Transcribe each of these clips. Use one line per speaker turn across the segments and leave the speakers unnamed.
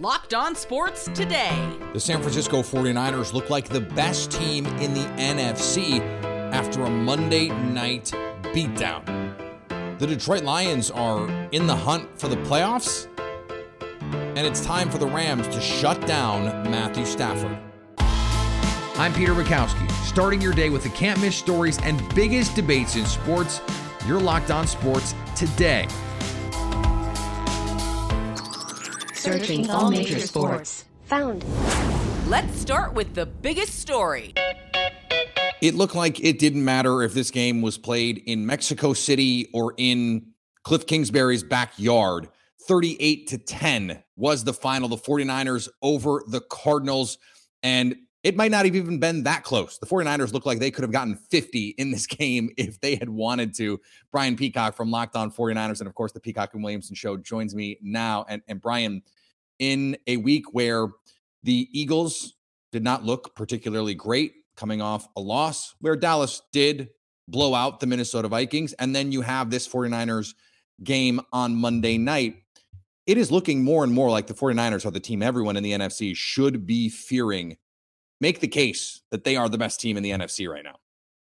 Locked On Sports Today.
The San Francisco 49ers look like the best team in the NFC after a Monday night beatdown. The Detroit Lions are in the hunt for the playoffs, and it's time for the Rams to shut down Matthew Stafford. I'm Peter Bukowski, starting your day with the can't miss stories and biggest debates in sports. You're locked on sports today.
Searching all major sports. Found.
Let's start with the biggest story.
It looked like it didn't matter if this game was played in Mexico City or in Cliff Kingsbury's backyard. 38 to 10 was the final. The 49ers over the Cardinals. And it might not have even been that close. The 49ers look like they could have gotten 50 in this game if they had wanted to. Brian Peacock from Locked On 49ers, and of course, the Peacock and Williamson show joins me now. And, and Brian, in a week where the Eagles did not look particularly great coming off a loss, where Dallas did blow out the Minnesota Vikings, and then you have this 49ers game on Monday night. It is looking more and more like the 49ers are the team everyone in the NFC should be fearing make the case that they are the best team in the NFC right now.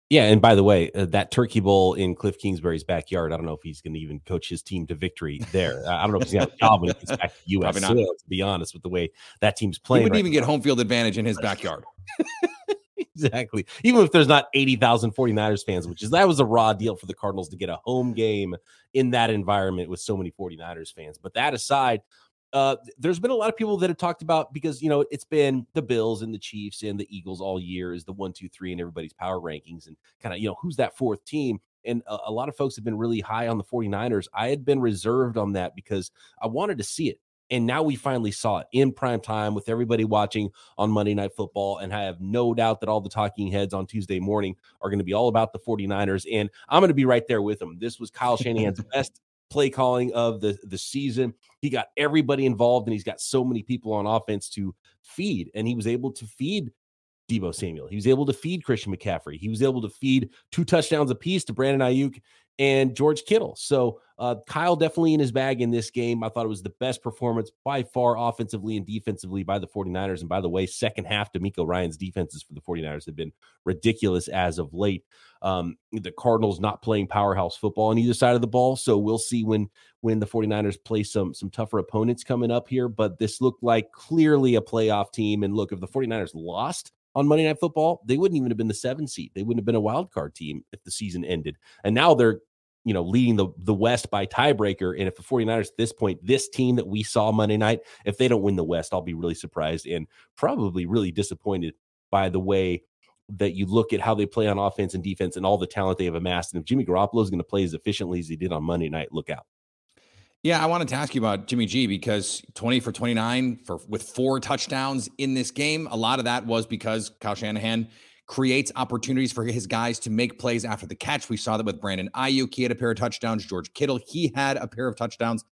Yeah, and by the way, uh, that Turkey Bowl in Cliff Kingsbury's backyard, I don't know if he's going to even coach his team to victory there. I don't know if he's going to have a job when he gets back to U.S. Soil, to be honest, with the way that team's playing.
He wouldn't right even now. get home field advantage in his backyard.
exactly. Even if there's not 80,000 49ers fans, which is that was a raw deal for the Cardinals to get a home game in that environment with so many 49ers fans. But that aside, uh, there's been a lot of people that have talked about because you know it's been the Bills and the Chiefs and the Eagles all year is the one, two, three in everybody's power rankings and kind of you know who's that fourth team. And a, a, lot of folks have been really high on the 49ers. I had been reserved on that because I wanted to see it. And now we finally saw it in prime time with everybody watching on Monday Night Football. And I have no doubt that all the talking heads on Tuesday morning are going to be all about the 49ers. And I'm going to be right there with them. This was Kyle Shanahan's best play calling of the the season. He got everybody involved, and he's got so many people on offense to feed, and he was able to feed Deebo Samuel. He was able to feed Christian McCaffrey. He was able to feed two touchdowns apiece to Brandon Aiyuk and George Kittle. So uh, Kyle definitely in his bag in this game. I thought it was the best performance by far offensively and defensively by the 49ers. And by the way, second half DeMeco Ryans defenses for the 49ers have been ridiculous as of late. Um, the Cardinals not playing powerhouse football on either side of the ball. So we'll see when when the 49ers play some some tougher opponents coming up here. But this looked like clearly a playoff team. And look, if the 49ers lost, on Monday Night Football, they wouldn't even have been the seven seed. They wouldn't have been a wild card team if the season ended. And now they're, you know, leading the, the West by tiebreaker. And if the 49ers at this point, this team that we saw Monday night, if they don't win the West, I'll be really surprised and probably really disappointed by the way that you look at how they play on offense and defense and all the talent they have amassed. And if Jimmy Garoppolo is going to play as efficiently as he did on Monday night, look out.
Yeah, I wanted to ask you about Jimmy G because 20 for 29 for with four touchdowns in this game. A lot of that was because Kyle Shanahan creates opportunities for his guys to make plays after the catch. We saw that with Brandon Aiyuk. He had a pair of touchdowns. George Kittle, he had a pair of touchdowns.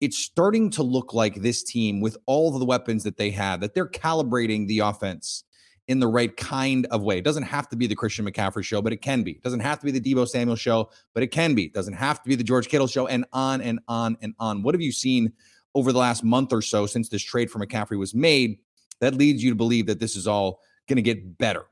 It's starting to look like this team, with all of the weapons that they have, that they're calibrating the offense in the right kind of way. It doesn't have to be the Christian McCaffrey show, but it can be. It doesn't have to be the Deebo Samuel show, but it can be. It doesn't have to be the George Kittle show, and on and on and on. What have you seen over the last month or so since this trade for McCaffrey was made that leads you to believe that this is all going to get better?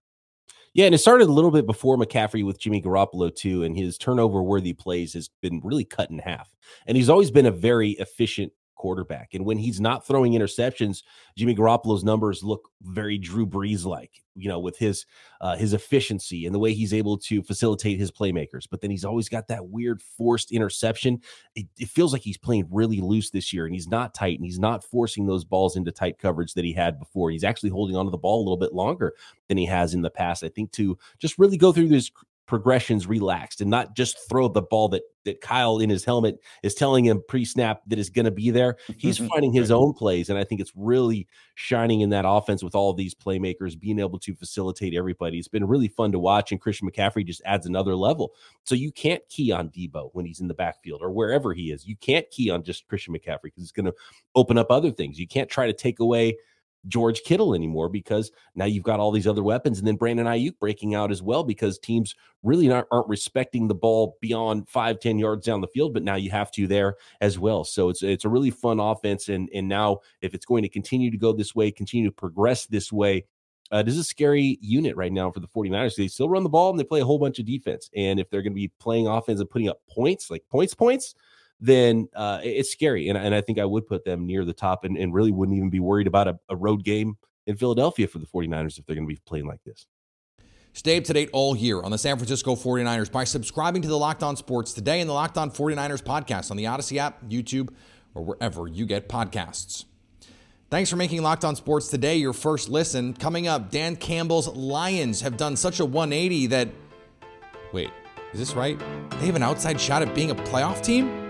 Yeah, and it started a little bit before McCaffrey with Jimmy Garoppolo too, and his turnover worthy plays has been really cut in half. And he's always been a very efficient quarterback. And when he's not throwing interceptions, Jimmy Garoppolo's numbers look very Drew Brees like, you know, with his uh, his efficiency and the way he's able to facilitate his playmakers. But then he's always got that weird forced interception. It, it feels like he's playing really loose this year, and he's not tight, and he's not forcing those balls into tight coverage that he had before. He's actually holding onto the ball a little bit longer than he has in the past. I think to just really go through this progressions relaxed and not just throw the ball that that Kyle in his helmet is telling him pre-snap that is going to be there. He's finding his own plays, and I think it's really shining in that offense with all these playmakers being able to facilitate everybody. It's been really fun to watch, and Christian McCaffrey just adds another level. So you can't key on Deebo when he's in the backfield or wherever he is. You can't key on just Christian McCaffrey because it's going to open up other things. You can't try to take away George Kittle anymore because now you've got all these other weapons, and then Brandon Aiyuk breaking out as well because teams really not, aren't respecting the ball beyond five, ten yards down the field, but now you have to there as well. So it's it's a really fun offense, and and now if it's going to continue to go this way, continue to progress this way. Uh, this is a scary unit right now for the 49ers. They still run the ball and they play a whole bunch of defense. And if they're going to be playing offense and putting up points, like points, points, then uh, it's scary. And, and I think I would put them near the top and, and really wouldn't even be worried about a, a road game in Philadelphia for the 49ers if they're going to be playing like this.
Stay up to date all year on the San Francisco 49ers by subscribing to the Locked On Sports today and the Locked On 49ers podcast on the Audacy app, YouTube, or wherever you get podcasts. Thanks for making Locked On Sports today your first listen. Coming up, Dan Campbell's Lions have done such a 180 that. Wait, is this right? They have an outside shot at being a playoff team?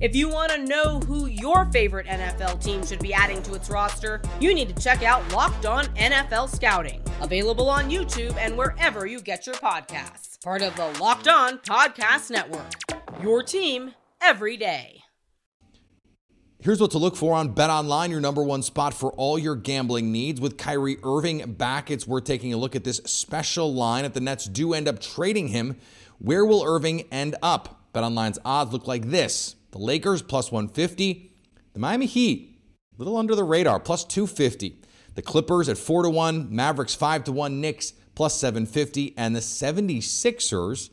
If you want to know who your favorite NFL team should be adding to its roster, you need to check out Locked On NFL Scouting, available on YouTube and wherever you get your podcasts. Part of the Locked On Podcast Network. Your team every day.
Here's what to look for on BetOnline, your number one spot for all your gambling needs. With Kyrie Irving back, it's worth taking a look at this special line. If the Nets do end up trading him, where will Irving end up? BetOnline's odds look like this. The Lakers plus 150. The Miami Heat, a little under the radar, plus 250. The Clippers at 4 to 1, Mavericks 5 to 1, Knicks plus 750, and the 76ers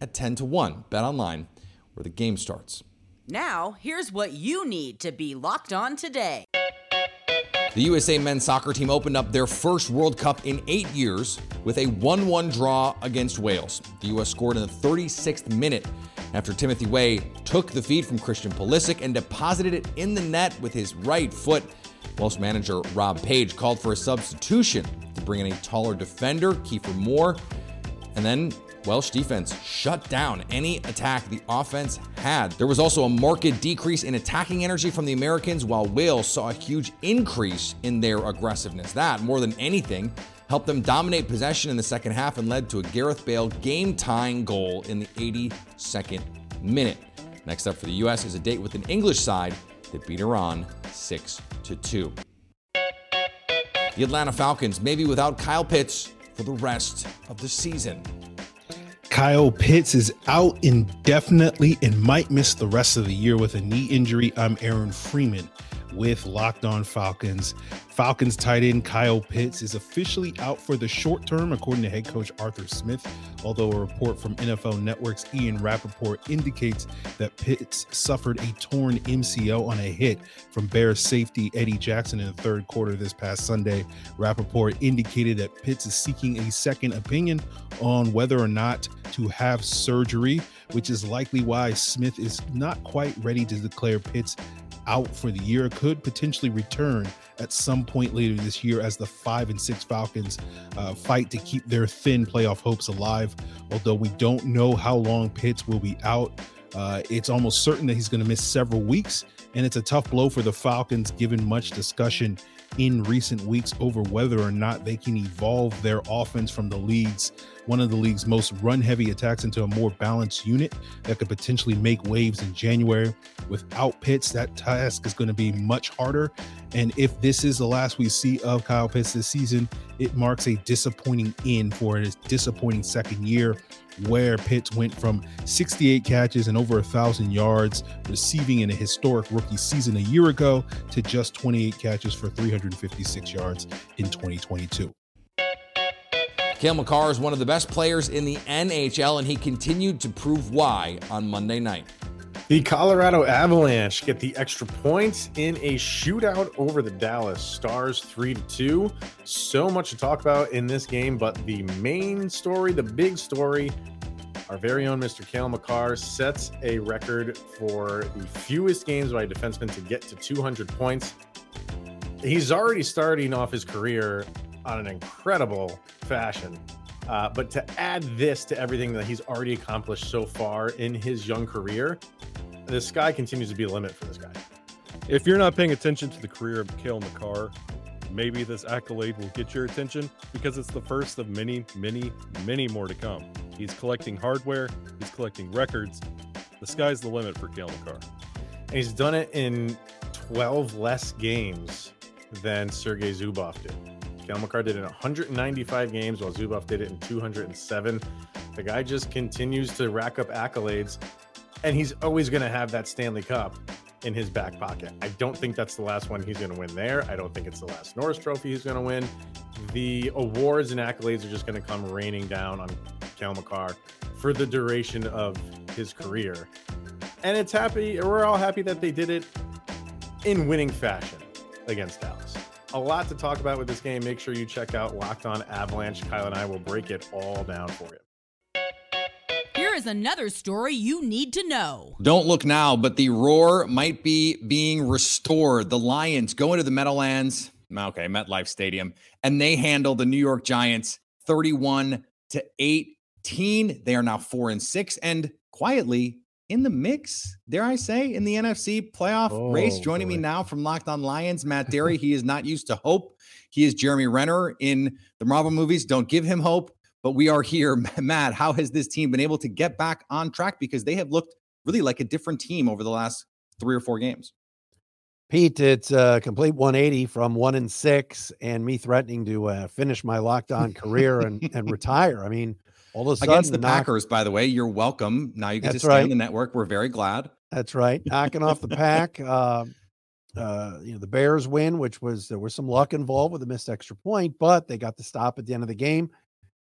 at 10 to 1. Bet online where the game starts.
Now, here's what you need to be locked on today.
The USA men's soccer team opened up their first World Cup in eight years with a 1 1 draw against Wales. The U.S. scored in the 36th minute after Timothy Weah took the feed from Christian Pulisic and deposited it in the net with his right foot. Welsh manager Rob Page called for a substitution to bring in a taller defender, Kiefer Moore, and then Welsh defense shut down any attack the offense had. There was also a marked decrease in attacking energy from the Americans, while Wales saw a huge increase in their aggressiveness. That, more than anything, helped them dominate possession in the second half and led to a Gareth Bale game tying goal in the 82nd minute. Next up for the U.S. is a date with an English side that beat Iran 6 2. The Atlanta Falcons may be without Kyle Pitts for the rest of the season.
Kyle Pitts is out indefinitely and might miss the rest of the year with a knee injury. I'm Aaron Freeman with Locked On Falcons. Falcons tight end Kyle Pitts is officially out for the short term, according to head coach Arthur Smith. Although a report from NFL Network's Ian Rapoport indicates that Pitts suffered a torn MCL on a hit from Bears safety Eddie Jackson in the third quarter this past Sunday. Rapoport indicated that Pitts is seeking a second opinion on whether or not to have surgery, which is likely why Smith is not quite ready to declare Pitts out for the year, could potentially return at some point later this year as the five and six Falcons uh, fight to keep their thin playoff hopes alive. Although we don't know how long Pitts will be out, uh, it's almost certain that he's going to miss several weeks, and it's a tough blow for the Falcons, given much discussion in recent weeks over whether or not they can evolve their offense from the league's one of the league's most run heavy attacks into a more balanced unit that could potentially make waves in January. Without Pitts, that task is going to be much harder. And if this is the last we see of Kyle Pitts this season, it marks a disappointing end for his disappointing second year where Pitts went from 68 catches and over a thousand yards, receiving in a historic rookie season a year ago, to just 28 catches for 356 yards in 2022.
Cale Makar is one of the best players in the NHL, and he continued to prove why on Monday night.
The Colorado Avalanche get the extra points in a shootout over the Dallas Stars 3 to 2. So much to talk about in this game, but the main story, the big story, our very own Mr. Cale Makar sets a record for the fewest games by a defenseman to get to 200 points. He's already starting off his career on an incredible fashion. Uh, but to add this to everything that he's already accomplished so far in his young career, the sky continues to be a limit for this guy.
If you're not paying attention to the career of Cale Makar, maybe this accolade will get your attention because it's the first of many, many, many more to come. He's collecting hardware, he's collecting records. The sky's the limit for Cale Makar.
And he's done it in 12 less games than Sergei Zubov did. Mm. Cale Makar did it in 195 games, while Zubov did it in 207. The guy just continues to rack up accolades, and he's always going to have that Stanley Cup in his back pocket. I don't think that's the last one he's going to win there. I don't think it's the last Norris Trophy he's going to win. The awards and accolades are just going to come raining down on Cale Makar for the duration of his career. And it's happy, we're all happy that they did it in winning fashion against Dallas. A lot to talk about with this game. Make sure you check out Locked On Avalanche. Kyle and I will break it all down for you.
Here is another story you need to know.
Don't look now, but the roar might be being restored. The Lions go into the Meadowlands, okay, MetLife Stadium, and they handle the New York Giants 31 to 18. They are now four and six, and quietly in the mix, dare I say, in the NFC playoff oh, race. Joining boy. me now from Locked On Lions, Matt Dery. he is not used to hope. He is Jeremy Renner in the Marvel movies. Don't give him hope. But we are here. Matt, how has this team been able to get back on track? Because they have looked really like a different team over the last three or four games.
Pete, it's a complete 180 from one and six, and me threatening to uh, finish my locked on career and, and retire. I mean, all of a sudden,
against the knock- Packers, by the way, you're welcome. Now you get to stay right. on the network. We're very glad.
That's right. Knocking off the pack. Uh, uh, you know, the Bears win, which was there was some luck involved with a missed extra point, but they got the stop at the end of the game,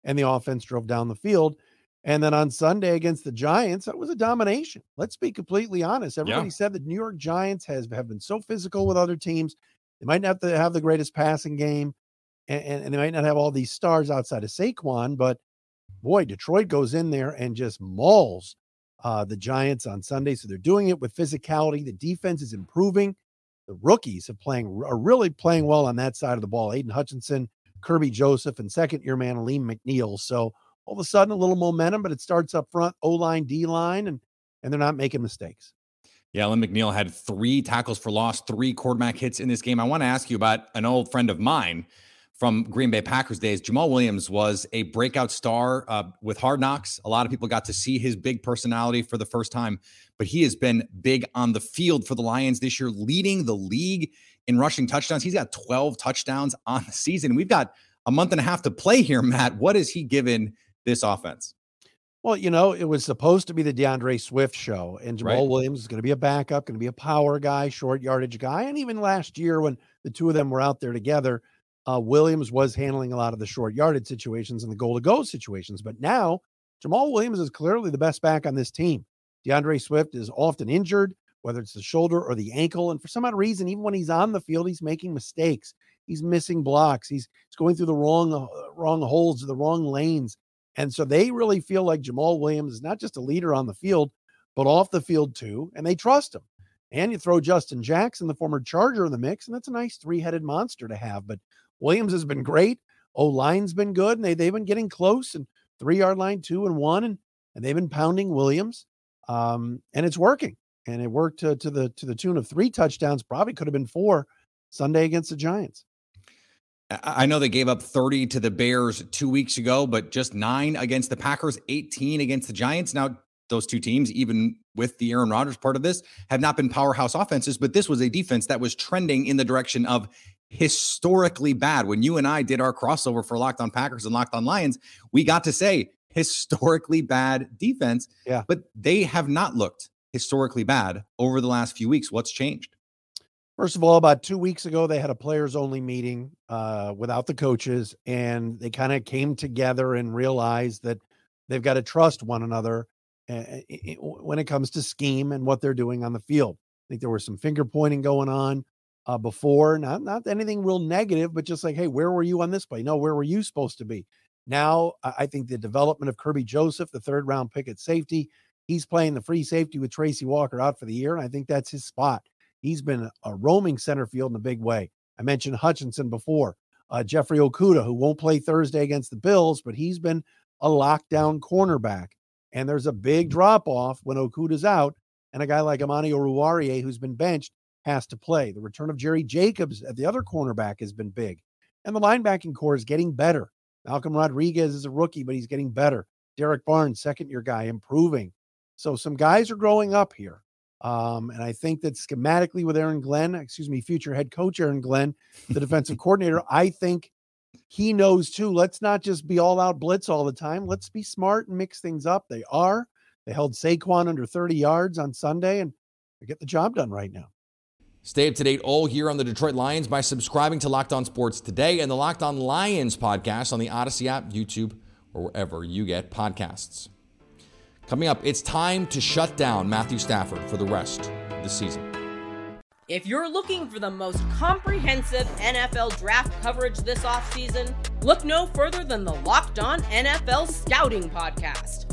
and the offense drove down the field. And then on Sunday against the Giants, that was a domination. Let's be completely honest. Everybody yeah. said the New York Giants has have been so physical with other teams. They might not have, to have the greatest passing game, and, and, and, they might not have all these stars outside of Saquon, but boy, Detroit goes in there and just mauls uh, the Giants on Sunday. So they're doing it with physicality. The defense is improving. The rookies are playing are really playing well on that side of the ball. Aidan Hutchinson, Kerby Joseph, and second year man Alim McNeill. So all of a sudden a little momentum, but it starts up front, O line, D line, and and they're not making mistakes.
Yeah, Alim McNeill had three tackles for loss, three quarterback hits in this game. I want to ask you about an old friend of mine from Green Bay Packers days. Jamaal Williams was a breakout star uh, with Hard Knocks. A lot of people got to see his big personality for the first time, but he has been big on the field for the Lions this year, leading the league in rushing touchdowns. He's got 12 touchdowns on the season. We've got a month and a half to play here, Matt. What has he given this offense?
Well, you know, it was supposed to be the D'Andre Swift show, and Jamaal right. Williams is going to be a backup, going to be a power guy, short yardage guy. And even last year, when the two of them were out there together, uh, Williams was handling a lot of the short yardage situations and the goal to go situations. But now, Jamaal Williams is clearly the best back on this team. D'Andre Swift is often injured, whether it's the shoulder or the ankle. And for some odd reason, even when he's on the field, he's making mistakes. He's missing blocks. He's, he's going through the wrong, uh, wrong holes, the wrong lanes. And so they really feel like Jamaal Williams is not just a leader on the field, but off the field too. And they trust him. And you throw Justin Jackson, the former Charger, in the mix, and that's a nice three headed monster to have. But Williams has been great. O line's been good, and they, they've been getting close and three yard line, two and one, and, and they've been pounding Williams. Um, and it's working. And it worked to, to the to the tune of three touchdowns, probably could have been four Sunday against the Giants.
I know they gave up 30 to the Bears two weeks ago, but just nine against the Packers, 18 against the Giants. Now, those two teams, even with the Aaron Rodgers part of this, have not been powerhouse offenses, but this was a defense that was trending in the direction of historically bad. When you and I did our crossover for Locked on Packers and Locked on Lions, we got to say historically bad defense.
Yeah.
But they have not looked historically bad over the last few weeks. What's changed?
First of all, about two weeks ago, they had a players only meeting uh, without the coaches, and they kind of came together and realized that they've got to trust one another when it comes to scheme and what they're doing on the field. I think there was some finger pointing going on uh, before, not not anything real negative, but just like, hey, where were you on this play? No, where were you supposed to be? Now, I think the development of Kerby Joseph, the third round pick at safety, he's playing the free safety with Tracy Walker out for the year, and I think that's his spot. He's been a roaming center field in a big way. I mentioned Hutchinson before, uh, Jeffrey Okudah, who won't play Thursday against the Bills, but he's been a lockdown cornerback. And there's a big drop off when Okudah's out, and a guy like Amani Oruwariye, who's been benched, has to play. The return of Jerry Jacobs at the other cornerback has been big. And the linebacking core is getting better. Malcolm Rodriguez is a rookie, but he's getting better. Derrick Barnes, second year guy, improving. So some guys are growing up here. Um, and I think that schematically with Aaron Glenn, excuse me, future head coach Aaron Glenn, the defensive coordinator, I think he knows too. Let's not just be all out blitz all the time. Let's be smart and mix things up. They are. They held Saquon under 30 yards on Sunday and they get the job done right now.
Stay up to date all year on the Detroit Lions by subscribing to Locked On Sports today and the Locked On Lions podcast on the Audacy app, YouTube, or wherever you get podcasts. Coming up, it's time to shut down Matthew Stafford for the rest of the season.
If you're looking for the most comprehensive NFL draft coverage this offseason, look no further than the Locked On NFL Scouting Podcast.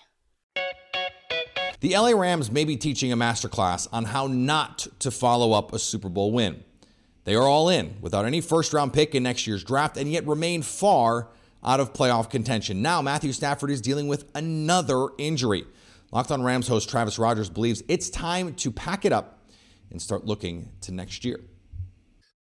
The LA Rams may be teaching a masterclass on how not to follow up a Super Bowl win. They are all in without any first round pick in next year's draft and yet remain far out of playoff contention. Now, Matthew Stafford is dealing with another injury. Locked on Rams host Travis Rogers believes it's time to pack it up and start looking to next year.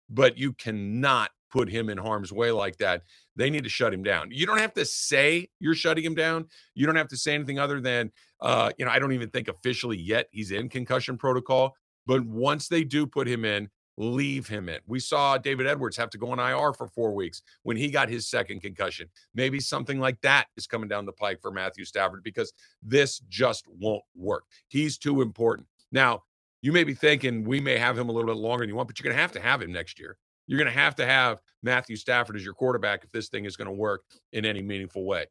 But you cannot put him in harm's way like that. They need to shut him down. You don't have to say you're shutting him down. You don't have to say anything other than, uh, you know, I don't even think officially yet he's in concussion protocol. But once they do put him in, leave him in. We saw David Edwards have to go on IR for four weeks when he got his second concussion. Maybe something like that is coming down the pike for Matthew Stafford because this just won't work. He's too important. Now, you may be thinking we may have him a little bit longer than you want, but you're going to have to have him next year. You're going to have to have Matthew Stafford as your quarterback if this thing is going to work in any meaningful way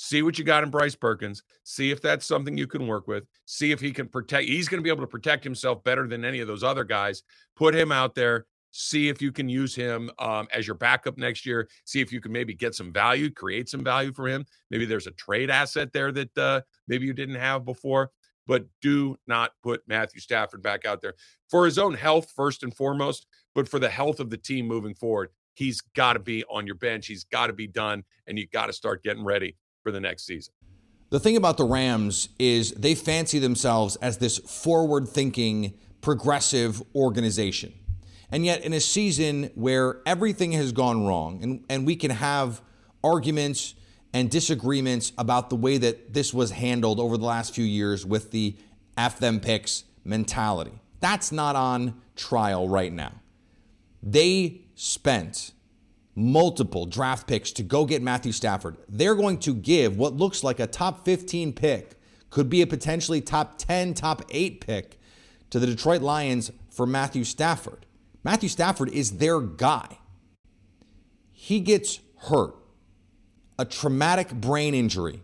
see what you got in Bryce Perkins, see if that's something you can work with, see if he can protect. He's going to be able to protect himself better than any of those other guys. Put him out there. See if you can use him um, as your backup next year. See if you can maybe get some value, create some value for him. Maybe there's a trade asset there that uh, maybe you didn't have before. But do not put Matthew Stafford back out there for his own health, first and foremost, but for the health of the team moving forward. He's got to be on your bench. He's got to be done, and you got to start getting ready for the next season.
The thing about the Rams is they fancy themselves as this forward thinking, progressive organization. And yet, in a season where everything has gone wrong, and, and we can have arguments and disagreements about the way that this was handled over the last few years with the F them picks mentality, that's not on trial right now. They spent multiple draft picks to go get Matthew Stafford. They're going to give what looks like a top 15 pick, could be a potentially top 10, top 8 pick to the Detroit Lions for Matthew Stafford. Matthew Stafford is their guy. He gets hurt, a traumatic brain injury,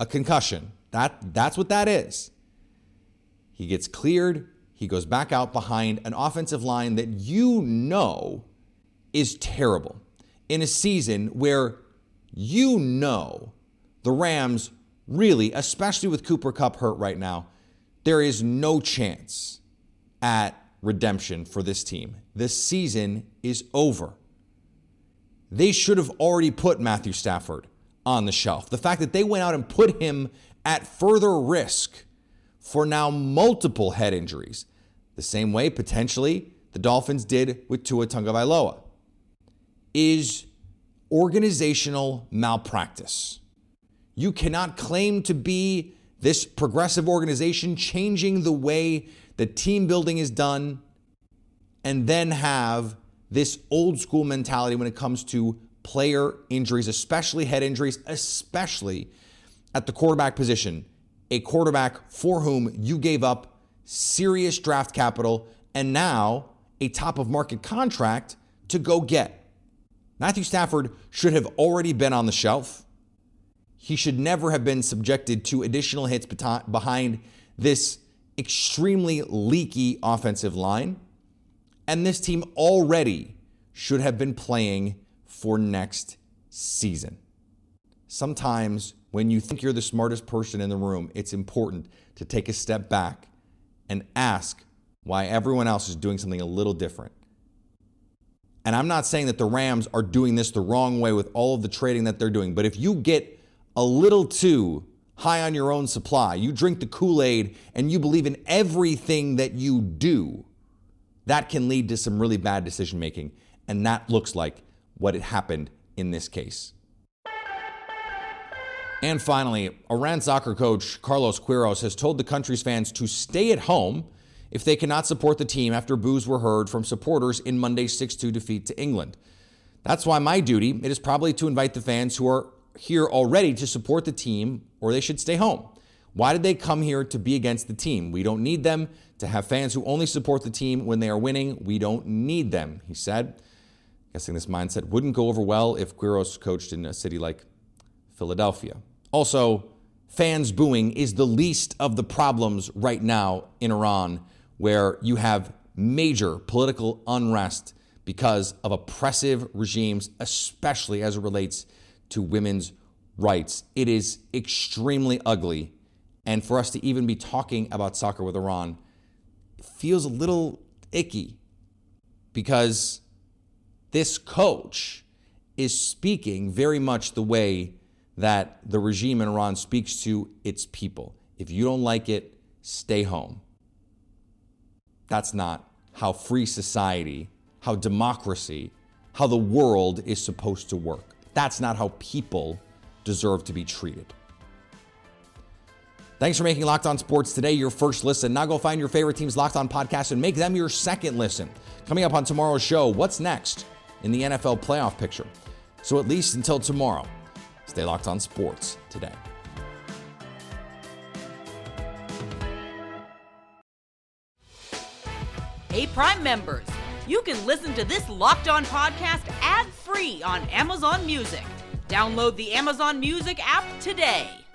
a concussion. That, that's what that is. He gets cleared. He goes back out behind an offensive line that you know is terrible in a season where you know the Rams really, especially with Cooper Kupp hurt right now, there is no chance at redemption for this team. The season is over. They should have already put Matthew Stafford on the shelf. The fact that they went out and put him at further risk for now multiple head injuries, the same way potentially the Dolphins did with Tua Tagovailoa is organizational malpractice. You cannot claim to be this progressive organization changing the way that team building is done, and then have this old school mentality when it comes to player injuries, especially head injuries, especially at the quarterback position. A quarterback for whom you gave up serious draft capital and now a top of market contract to go get. Matthew Stafford should have already been on the shelf. He should never have been subjected to additional hits behind this extremely leaky offensive line. And this team already should have been playing for next season. Sometimes when you think you're the smartest person in the room, it's important to take a step back and ask why everyone else is doing something a little different. And I'm not saying that the Rams are doing this the wrong way with all of the trading that they're doing, but if you get a little too high on your own supply, you drink the Kool Aid and you believe in everything that you do, that can lead to some really bad decision making. And that looks like what had happened in this case. And finally, Iran soccer coach Carlos Queiroz has told the country's fans to stay at home if they cannot support the team after boos were heard from supporters in Monday's 6 2 defeat to England. That's why my duty it is probably to invite the fans who are here already to support the team or they should stay home. Why did they come here to be against the team? We don't need them to have fans who only support the team when they are winning. We don't need them, he said. Guessing this mindset wouldn't go over well if Queiroz coached in a city like Philadelphia. Also, fans booing is the least of the problems right now in Iran, where you have major political unrest because of oppressive regimes, especially as it relates to women's rights. It is extremely ugly. And for us to even be talking about soccer with Iran feels a little icky because this coach is speaking very much the way that the regime in Iran speaks to its people. If you don't like it, stay home. That's not how free society, how democracy, how the world is supposed to work. That's not how people deserve to be treated. Thanks for making Locked On Sports today your first listen. Now go find your favorite team's Locked On podcast and make them your second listen. Coming up on tomorrow's show, what's next in the NFL playoff picture? So at least until tomorrow, stay locked on sports today.
Hey, Prime members, you can listen to this Locked On podcast ad free on Amazon Music. Download the Amazon Music app today.